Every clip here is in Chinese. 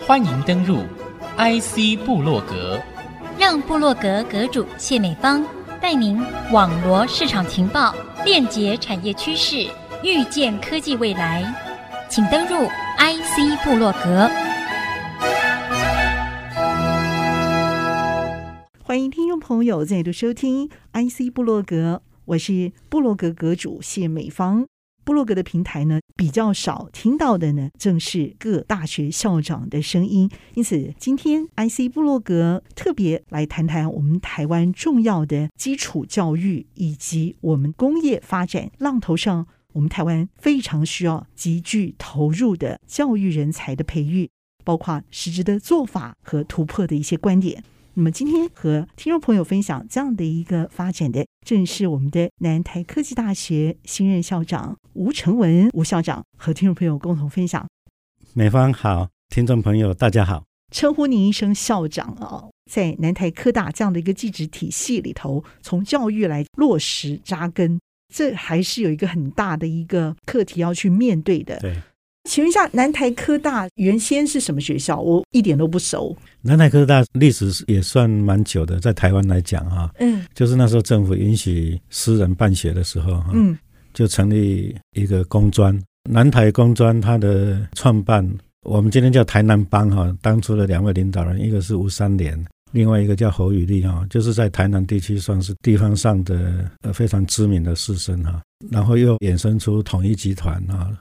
欢迎登入 IC 部落格，让部落格阁主谢美芳带您网罗市场情报，链接产业趋势，预见科技未来。请登入 IC 部落格。欢迎听众朋友再度收听 IC 部落格，我是部落格阁主谢美芳。部落格的平台呢，比较少听到的呢，正是各大学校长的声音。因此，今天 IC 部落格特别来谈谈我们台湾重要的基础教育，以及我们工业发展浪头上，我们台湾非常需要极具投入的教育人才的培育，包括实质的做法和突破的一些观点。那么今天和听众朋友分享这样的一个发展的，正是我们的南台科技大学新任校长吴成文吴校长，和听众朋友共同分享。美方好，听众朋友大家好，称呼您一声校长啊，在南台科大这样的一个技职体系里头，从教育来落实扎根，这还是有一个很大的一个课题要去面对的。对。请问一下，南台科大原先是什么学校？我一点都不熟。南台科大历史也算蛮久的，在台湾来讲哈，嗯，就是那时候政府允许私人办学的时候，嗯，就成立一个工专，南台工专，它的创办，我们今天叫台南帮哈，当初的两位领导人，一个是吴三连，另外一个叫侯宇立哈，就是在台南地区算是地方上的呃非常知名的士绅哈，然后又衍生出统一集团啊。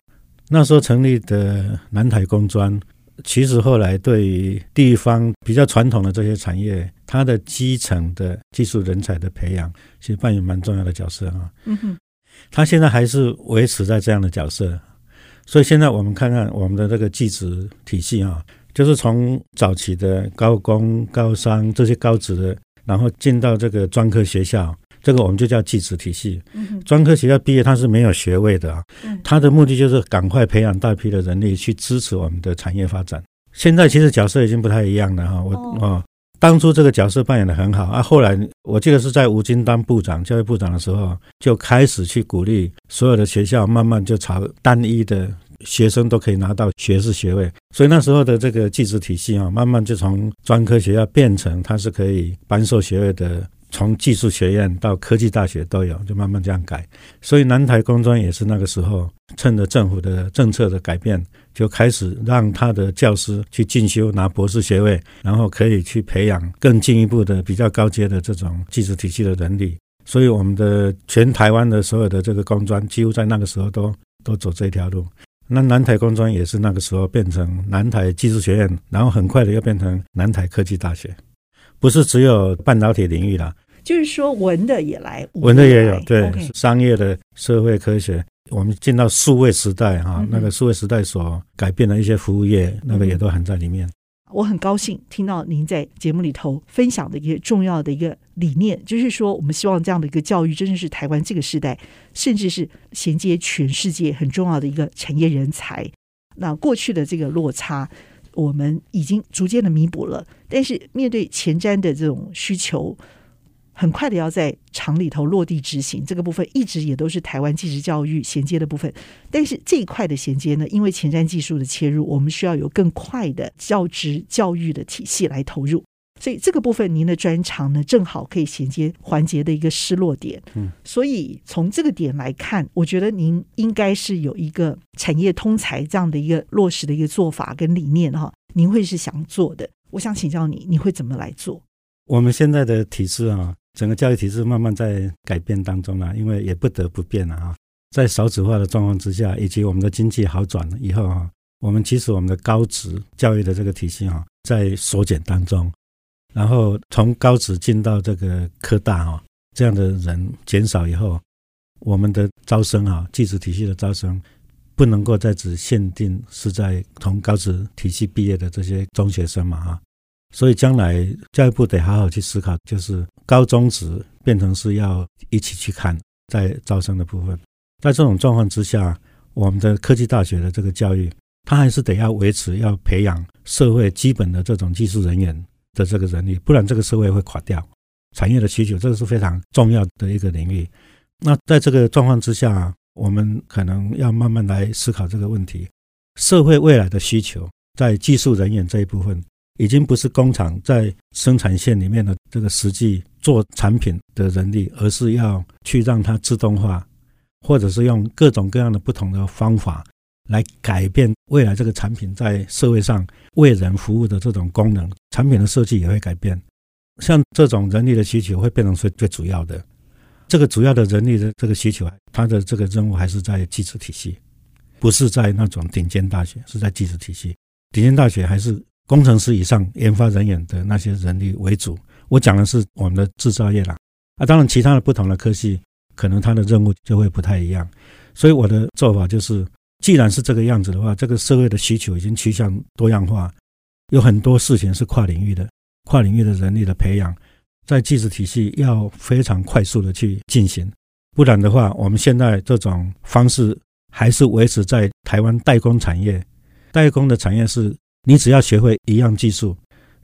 那时候成立的南台工专，其实后来对于地方比较传统的这些产业，它的基层的技术人才的培养，其实扮演蛮重要的角色啊。嗯哼，它现在还是维持在这样的角色。所以现在我们看看我们的这个技职体系啊，就是从早期的高工、高商这些高职的，然后进到这个专科学校。这个我们就叫技职体系，专科学校毕业他是没有学位的啊，他的目的就是赶快培养大批的人力去支持我们的产业发展。现在其实角色已经不太一样了哈，我哦，当初这个角色扮演的很好啊，后来我记得是在吴京当部长、教育部长的时候，就开始去鼓励所有的学校慢慢就朝单一的学生都可以拿到学士学位，所以那时候的这个技职体系啊，慢慢就从专科学校变成它是可以颁授学位的。从技术学院到科技大学都有，就慢慢这样改。所以南台工专也是那个时候，趁着政府的政策的改变，就开始让他的教师去进修拿博士学位，然后可以去培养更进一步的比较高阶的这种技术体系的能力。所以我们的全台湾的所有的这个工专，几乎在那个时候都都走这条路。那南台工专也是那个时候变成南台技术学院，然后很快的又变成南台科技大学。不是只有半导体领域啦，就是说文的也来，文的也有，对商业的、社会科学，我们进到数位时代哈，那个数位时代所改变的一些服务业，那个也都含在里面。我很高兴听到您在节目里头分享的一个重要的一个理念，就是说我们希望这样的一个教育，真的是台湾这个时代，甚至是衔接全世界很重要的一个产业人才。那过去的这个落差。我们已经逐渐的弥补了，但是面对前瞻的这种需求，很快的要在厂里头落地执行这个部分，一直也都是台湾技职教育衔接的部分。但是这一块的衔接呢，因为前瞻技术的切入，我们需要有更快的教职教育的体系来投入。所以这个部分，您的专长呢，正好可以衔接环节的一个失落点。嗯，所以从这个点来看，我觉得您应该是有一个产业通才这样的一个落实的一个做法跟理念哈。您会是想做的？我想请教你，你会怎么来做？我们现在的体制啊，整个教育体制慢慢在改变当中了，因为也不得不变了啊。在少子化的状况之下，以及我们的经济好转了以后啊，我们其实我们的高职教育的这个体系啊，在缩减当中。然后从高职进到这个科大啊，这样的人减少以后，我们的招生啊，技职体系的招生不能够再只限定是在从高职体系毕业的这些中学生嘛啊，所以将来教育部得好好去思考，就是高中职变成是要一起去看在招生的部分。在这种状况之下，我们的科技大学的这个教育，它还是得要维持，要培养社会基本的这种技术人员。的这个人力，不然这个社会会垮掉。产业的需求，这个是非常重要的一个领域。那在这个状况之下，我们可能要慢慢来思考这个问题。社会未来的需求，在技术人员这一部分，已经不是工厂在生产线里面的这个实际做产品的人力，而是要去让它自动化，或者是用各种各样的不同的方法来改变未来这个产品在社会上为人服务的这种功能，产品的设计也会改变。像这种人力的需求会变成最最主要的。这个主要的人力的这个需求，它的这个任务还是在技术体系，不是在那种顶尖大学，是在技术体系。顶尖大学还是工程师以上研发人员的那些人力为主。我讲的是我们的制造业啦，啊，当然其他的不同的科系，可能它的任务就会不太一样。所以我的做法就是，既然是这个样子的话，这个社会的需求已经趋向多样化，有很多事情是跨领域的，跨领域的人力的培养。在技术体系要非常快速的去进行，不然的话，我们现在这种方式还是维持在台湾代工产业。代工的产业是，你只要学会一样技术，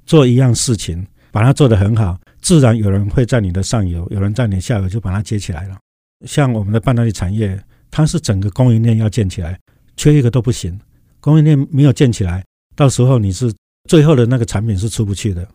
做一样事情，把它做得很好，自然有人会在你的上游，有人在你下游就把它接起来了。像我们的半导体产业，它是整个供应链要建起来，缺一个都不行。供应链没有建起来，到时候你是最后的那个产品是出不去的。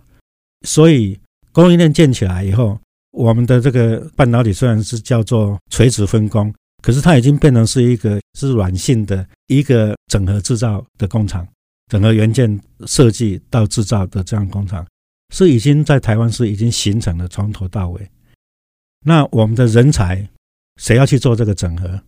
所以。供应链建起来以后，我们的这个半导体虽然是叫做垂直分工，可是它已经变成是一个是软性的一个整合制造的工厂，整合元件设计到制造的这样工厂，是已经在台湾是已经形成了从头到尾。那我们的人才谁要去做这个整合？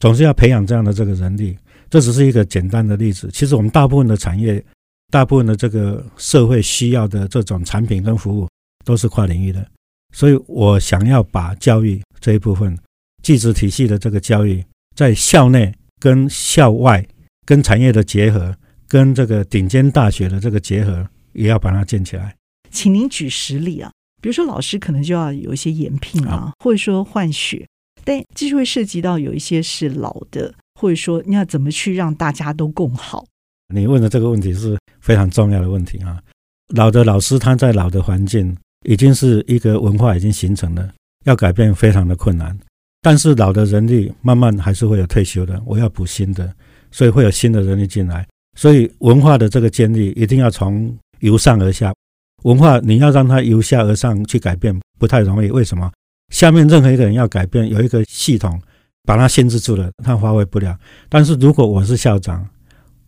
总是要培养这样的这个人力。这只是一个简单的例子。其实我们大部分的产业，大部分的这个社会需要的这种产品跟服务。都是跨领域的，所以我想要把教育这一部分，技职体系的这个教育，在校内跟校外、跟产业的结合，跟这个顶尖大学的这个结合，也要把它建起来。请您举实例啊，比如说老师可能就要有一些延聘啊，或者说换血，但这就会涉及到有一些是老的，或者说你要怎么去让大家都共好。你问的这个问题是非常重要的问题啊，老的老师他在老的环境。已经是一个文化已经形成了，要改变非常的困难。但是老的人力慢慢还是会有退休的，我要补新的，所以会有新的人力进来。所以文化的这个建立一定要从由上而下。文化你要让它由下而上去改变不太容易，为什么？下面任何一个人要改变，有一个系统把它限制住了，他发挥不了。但是如果我是校长，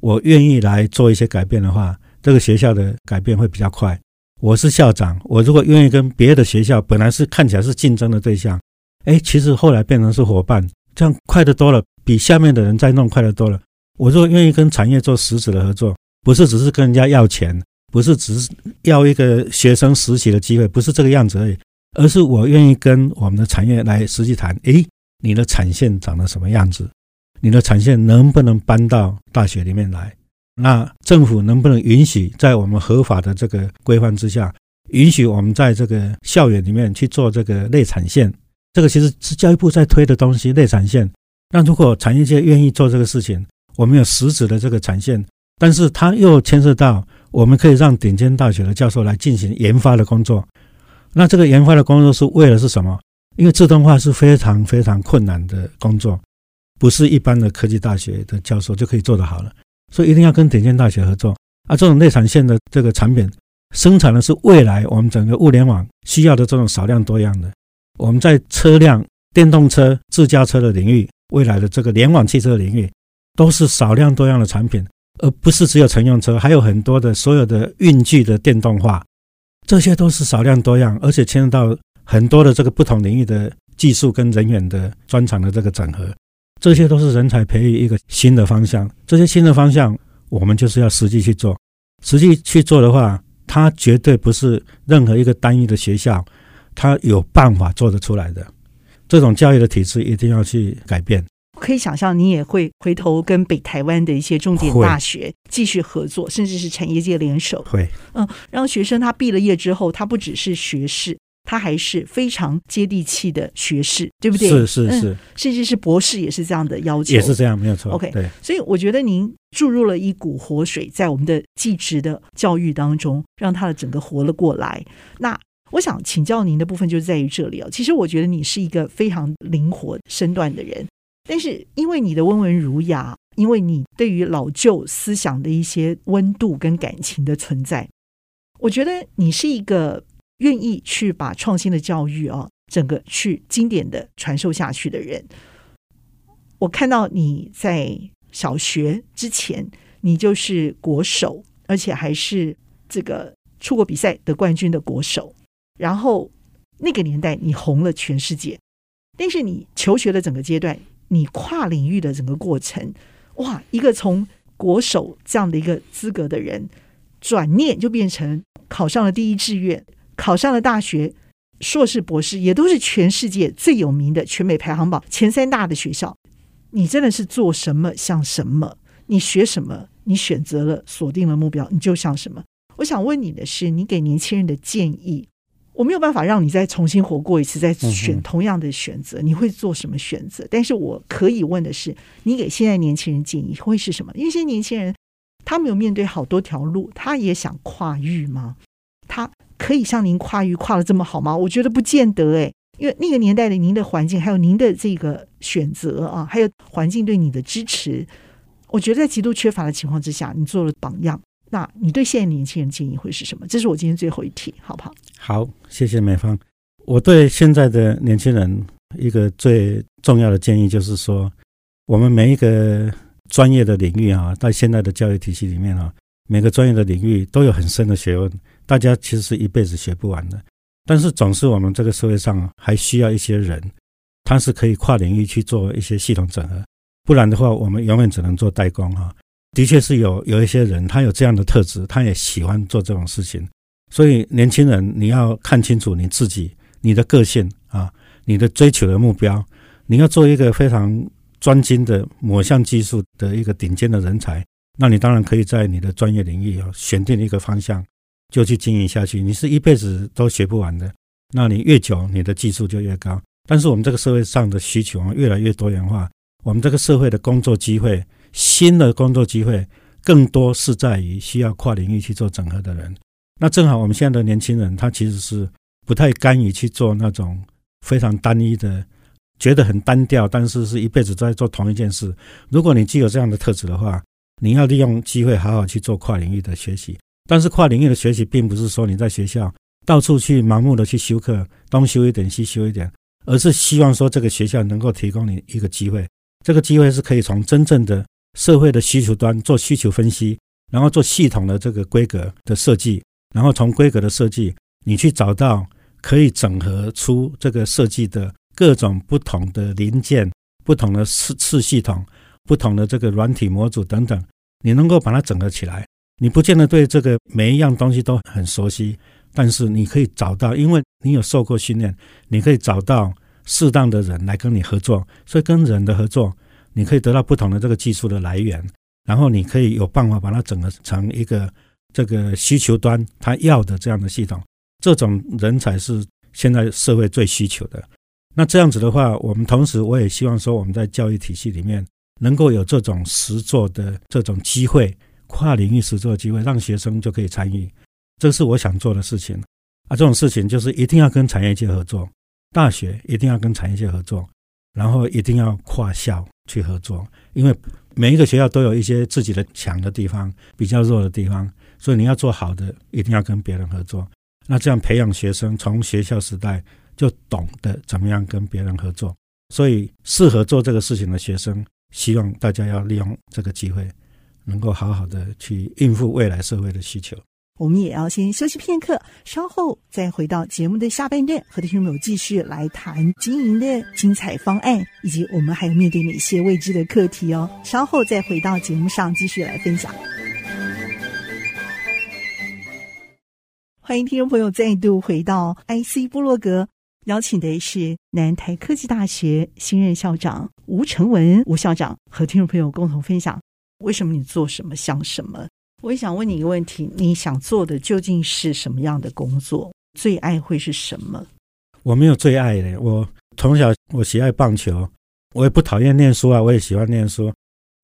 我愿意来做一些改变的话，这个学校的改变会比较快。我是校长，我如果愿意跟别的学校本来是看起来是竞争的对象，哎，其实后来变成是伙伴，这样快得多了，比下面的人在弄快得多了。我如果愿意跟产业做实质的合作，不是只是跟人家要钱，不是只是要一个学生实习的机会，不是这个样子而已，而是我愿意跟我们的产业来实际谈，哎，你的产线长得什么样子？你的产线能不能搬到大学里面来？那政府能不能允许在我们合法的这个规范之下，允许我们在这个校园里面去做这个内产线？这个其实是教育部在推的东西，内产线。那如果产业界愿意做这个事情，我们有实质的这个产线，但是它又牵涉到我们可以让顶尖大学的教授来进行研发的工作。那这个研发的工作是为了是什么？因为自动化是非常非常困难的工作，不是一般的科技大学的教授就可以做得好了。所以一定要跟顶尖大学合作啊！这种内产线的这个产品，生产的是未来我们整个物联网需要的这种少量多样的。我们在车辆、电动车、自驾车的领域，未来的这个联网汽车领域，都是少量多样的产品，而不是只有乘用车，还有很多的所有的运具的电动化，这些都是少量多样，而且牵涉到很多的这个不同领域的技术跟人员的专长的这个整合。这些都是人才培育一个新的方向。这些新的方向，我们就是要实际去做。实际去做的话，它绝对不是任何一个单一的学校，它有办法做得出来的。这种教育的体制一定要去改变。可以想象，你也会回头跟北台湾的一些重点大学继续合作，甚至是产业界联手。会，嗯，让学生他毕了业之后，他不只是学士。他还是非常接地气的学士，对不对？是是是，甚至是博士也是这样的要求，也是这样，没有错。OK，对，所以我觉得您注入了一股活水在我们的技职的教育当中，让他的整个活了过来。那我想请教您的部分就在于这里哦。其实我觉得你是一个非常灵活身段的人，但是因为你的温文儒雅，因为你对于老旧思想的一些温度跟感情的存在，我觉得你是一个愿意去把创新的教育啊，整个去经典的传授下去的人。我看到你在小学之前，你就是国手，而且还是这个出国比赛得冠军的国手。然后那个年代你红了全世界，但是你求学的整个阶段，你跨领域的整个过程，哇，一个从国手这样的一个资格的人，转念就变成考上了第一志愿，考上了大学，硕士、博士也都是全世界最有名的全美排行榜前三大的学校。你真的是做什么像什么，你学什么，你选择了锁定了目标，你就像什么。我想问你的是，你给年轻人的建议，我没有办法让你再重新活过一次，再选同样的选择，你会做什么选择？但是我可以问的是，你给现在年轻人建议会是什么？因为现在年轻人他没有面对好多条路，他也想跨域吗？他可以像您跨域跨得这么好吗？我觉得不见得诶。因为那个年代的您的环境，还有您的这个选择啊，还有环境对你的支持，我觉得在极度缺乏的情况之下，你做了榜样。那你对现在年轻人建议会是什么？这是我今天最后一题，好不好？好，谢谢美芳。我对现在的年轻人一个最重要的建议就是说，我们每一个专业的领域啊，在现在的教育体系里面啊，每个专业的领域都有很深的学问，大家其实是一辈子学不完的。但是总是我们这个社会上还需要一些人，他是可以跨领域去做一些系统整合，不然的话，我们永远只能做代工哈。的确是有有一些人，他有这样的特质，他也喜欢做这种事情。所以年轻人，你要看清楚你自己、你的个性啊，你的追求的目标，你要做一个非常专精的某项技术的一个顶尖的人才，那你当然可以在你的专业领域啊选定一个方向。就去经营下去，你是一辈子都学不完的。那你越久，你的技术就越高。但是我们这个社会上的需求越来越多元化，我们这个社会的工作机会，新的工作机会更多是在于需要跨领域去做整合的人。那正好我们现在的年轻人，他其实是不太甘于去做那种非常单一的，觉得很单调，但是是一辈子在做同一件事。如果你具有这样的特质的话，你要利用机会好好去做跨领域的学习。但是跨领域的学习，并不是说你在学校到处去盲目的去修课，东修一点西修一点，而是希望说这个学校能够提供你一个机会，这个机会是可以从真正的社会的需求端做需求分析，然后做系统的这个规格的设计，然后从规格的设计，你去找到可以整合出这个设计的各种不同的零件、不同的次次系统、不同的这个软体模组等等，你能够把它整合起来。你不见得对这个每一样东西都很熟悉，但是你可以找到，因为你有受过训练，你可以找到适当的人来跟你合作。所以跟人的合作，你可以得到不同的这个技术的来源，然后你可以有办法把它整合成一个这个需求端他要的这样的系统。这种人才是现在社会最需求的。那这样子的话，我们同时我也希望说，我们在教育体系里面能够有这种实作的这种机会。跨领域实作的机会，让学生就可以参与，这是我想做的事情啊！这种事情就是一定要跟产业界合作，大学一定要跟产业界合作，然后一定要跨校去合作，因为每一个学校都有一些自己的强的地方，比较弱的地方，所以你要做好的，一定要跟别人合作。那这样培养学生从学校时代就懂得怎么样跟别人合作，所以适合做这个事情的学生，希望大家要利用这个机会。能够好好的去应付未来社会的需求，我们也要先休息片刻，稍后再回到节目的下半段，和听众朋友继续来谈经营的精彩方案，以及我们还有面对哪些未知的课题哦。稍后再回到节目上继续来分享。欢迎听众朋友再度回到 IC 部落格，邀请的是南台科技大学新任校长吴成文吴校长，和听众朋友共同分享。为什么你做什么像什么？我也想问你一个问题：你想做的究竟是什么样的工作？最爱会是什么？我没有最爱的。我从小我喜爱棒球，我也不讨厌念书啊，我也喜欢念书。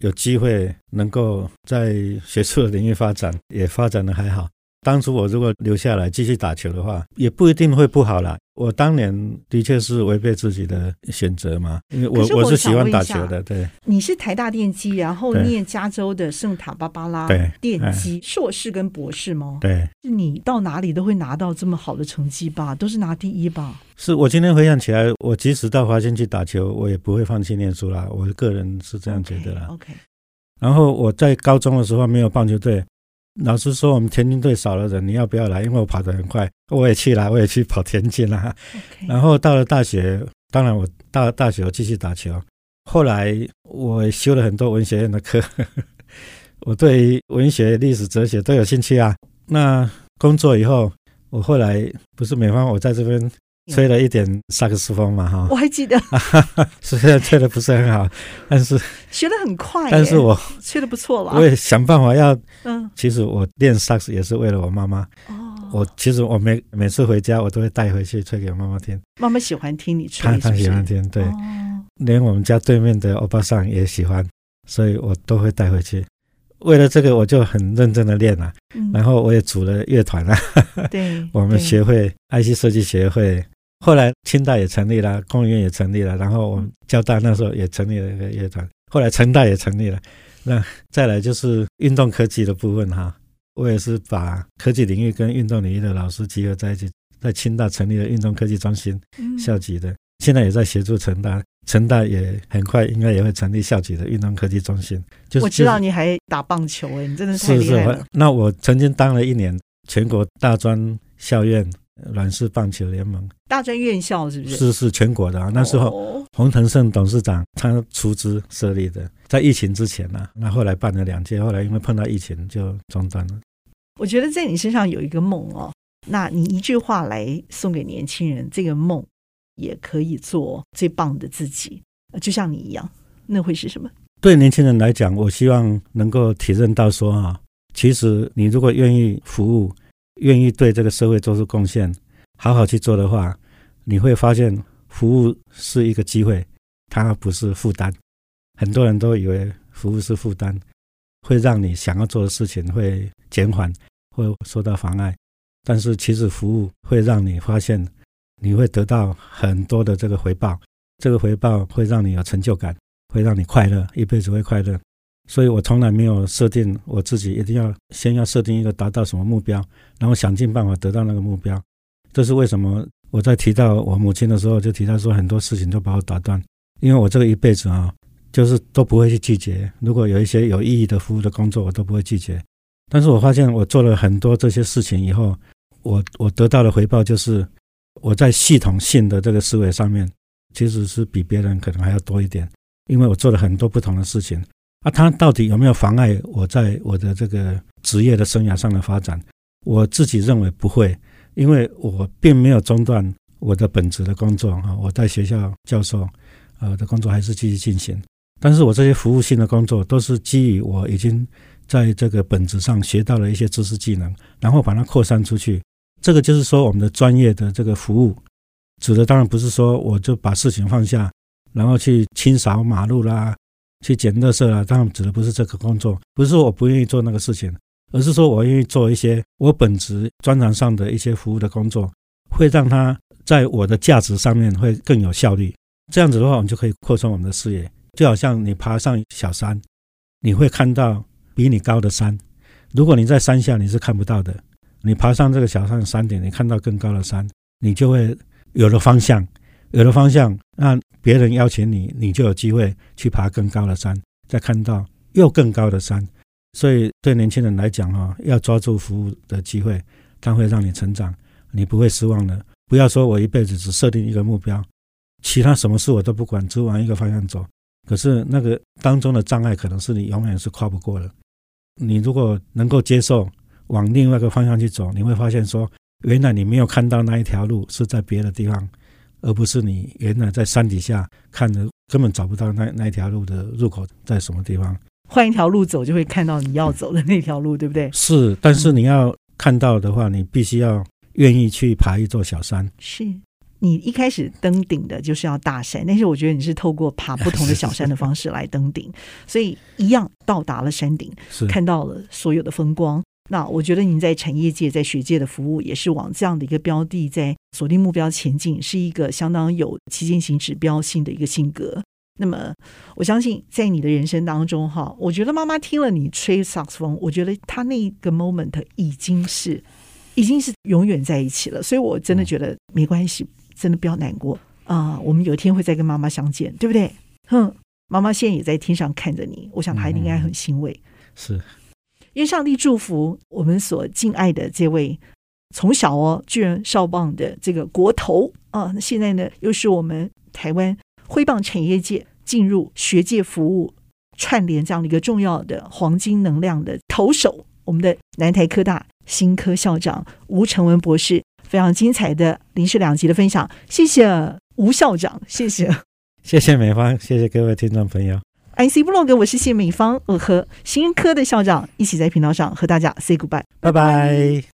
有机会能够在学术的领域发展，也发展的还好。当初我如果留下来继续打球的话，也不一定会不好啦。我当年的确是违背自己的选择嘛，因为我我，我是喜欢打球的。对，你是台大电机，然后念加州的圣塔芭芭拉电机硕士跟博士吗？对，是你到哪里都会拿到这么好的成绩吧？都是拿第一吧？是我今天回想起来，我即使到华兴去打球，我也不会放弃念书啦。我个人是这样觉得啦。OK, okay。然后我在高中的时候没有棒球队。老师说我们田径队少了人，你要不要来？因为我跑得很快，我也去了，我也去跑田径啦。然后到了大学，当然我到了大学我继续打球。后来我修了很多文学院的课，我对文学、历史、哲学都有兴趣啊。那工作以后，我后来不是美方，我在这边。吹了一点萨克斯风嘛，哈，我还记得，虽然吹的不是很好，但是学的很快，但是我吹的不错了。我也想办法要，嗯，其实我练萨克斯也是为了我妈妈。哦，我其实我每每次回家，我都会带回去吹给我妈妈听。妈妈喜欢听你吹，她她喜欢听，对，连我们家对面的欧巴桑也喜欢，所以我都会带回去。为了这个，我就很认真的练了，然后我也组了乐团了，对，我们协会 IC 设计协会。后来清大也成立了，工研院也成立了，然后我们交大那时候也成立了一个乐团。后来成大也成立了，那再来就是运动科技的部分哈。我也是把科技领域跟运动领域的老师集合在一起，在清大成立了运动科技中心，校级的。现在也在协助成大，成大也很快应该也会成立校级的运动科技中心。就是我知道你还打棒球哎，你真的是太厉害了。是是，那我曾经当了一年全国大专校院。软式棒球联盟大专院校是不是？是是全国的啊。那时候洪腾胜董事长他出资设立的，在疫情之前呢、啊，那后来办了两届，后来因为碰到疫情就中断了。我觉得在你身上有一个梦哦，那你一句话来送给年轻人，这个梦也可以做最棒的自己，就像你一样，那会是什么？对年轻人来讲，我希望能够体认到说啊，其实你如果愿意服务。愿意对这个社会做出贡献，好好去做的话，你会发现服务是一个机会，它不是负担。很多人都以为服务是负担，会让你想要做的事情会减缓，会受到妨碍。但是其实服务会让你发现，你会得到很多的这个回报，这个回报会让你有成就感，会让你快乐，一辈子会快乐。所以我从来没有设定我自己一定要先要设定一个达到什么目标，然后想尽办法得到那个目标。这是为什么？我在提到我母亲的时候，就提到说很多事情都把我打断，因为我这个一辈子啊，就是都不会去拒绝。如果有一些有意义的服务的工作，我都不会拒绝。但是我发现我做了很多这些事情以后，我我得到的回报就是我在系统性的这个思维上面，其实是比别人可能还要多一点，因为我做了很多不同的事情。啊，他到底有没有妨碍我在我的这个职业的生涯上的发展？我自己认为不会，因为我并没有中断我的本职的工作啊。我在学校教授，呃的工作还是继续进行。但是我这些服务性的工作都是基于我已经在这个本职上学到了一些知识技能，然后把它扩散出去。这个就是说，我们的专业的这个服务，指的当然不是说我就把事情放下，然后去清扫马路啦。去捡垃圾了，当然指的不是这个工作，不是说我不愿意做那个事情，而是说我愿意做一些我本职专长上的一些服务的工作，会让它在我的价值上面会更有效率。这样子的话，我们就可以扩充我们的视野。就好像你爬上小山，你会看到比你高的山；如果你在山下，你是看不到的。你爬上这个小山的山顶，你看到更高的山，你就会有了方向。有了方向，那别人邀请你，你就有机会去爬更高的山，再看到又更高的山。所以对年轻人来讲，哈，要抓住服务的机会，它会让你成长，你不会失望的。不要说我一辈子只设定一个目标，其他什么事我都不管，只往一个方向走。可是那个当中的障碍，可能是你永远是跨不过的。你如果能够接受往另外一个方向去走，你会发现说，原来你没有看到那一条路是在别的地方。而不是你原来在山底下看的，根本找不到那那条路的入口在什么地方。换一条路走，就会看到你要走的那条路，对不对？是，但是你要看到的话，你必须要愿意去爬一座小山。是你一开始登顶的就是要大山，但是我觉得你是透过爬不同的小山的方式来登顶，所以一样到达了山顶，看到了所有的风光。那我觉得您在产业界、在学界的服务，也是往这样的一个标的在锁定目标前进，是一个相当有旗舰型指标性的一个性格。那么，我相信在你的人生当中，哈，我觉得妈妈听了你吹萨克斯风，我觉得她那个 moment 已经是，已经是永远在一起了。所以我真的觉得没关系，真的不要难过啊、呃！我们有一天会再跟妈妈相见，对不对？哼，妈妈现在也在天上看着你，我想她应该很欣慰。嗯、是。愿上帝祝福我们所敬爱的这位从小哦巨人少棒的这个国头啊，那现在呢又是我们台湾挥棒产业界进入学界服务串联这样的一个重要的黄金能量的投手，我们的南台科大新科校长吴成文博士，非常精彩的临时两集的分享，谢谢吴校长，谢谢，谢谢美方，谢谢各位听众朋友。IC 部落格，我是谢美芳，我和新科的校长一起在频道上和大家 say goodbye，拜拜。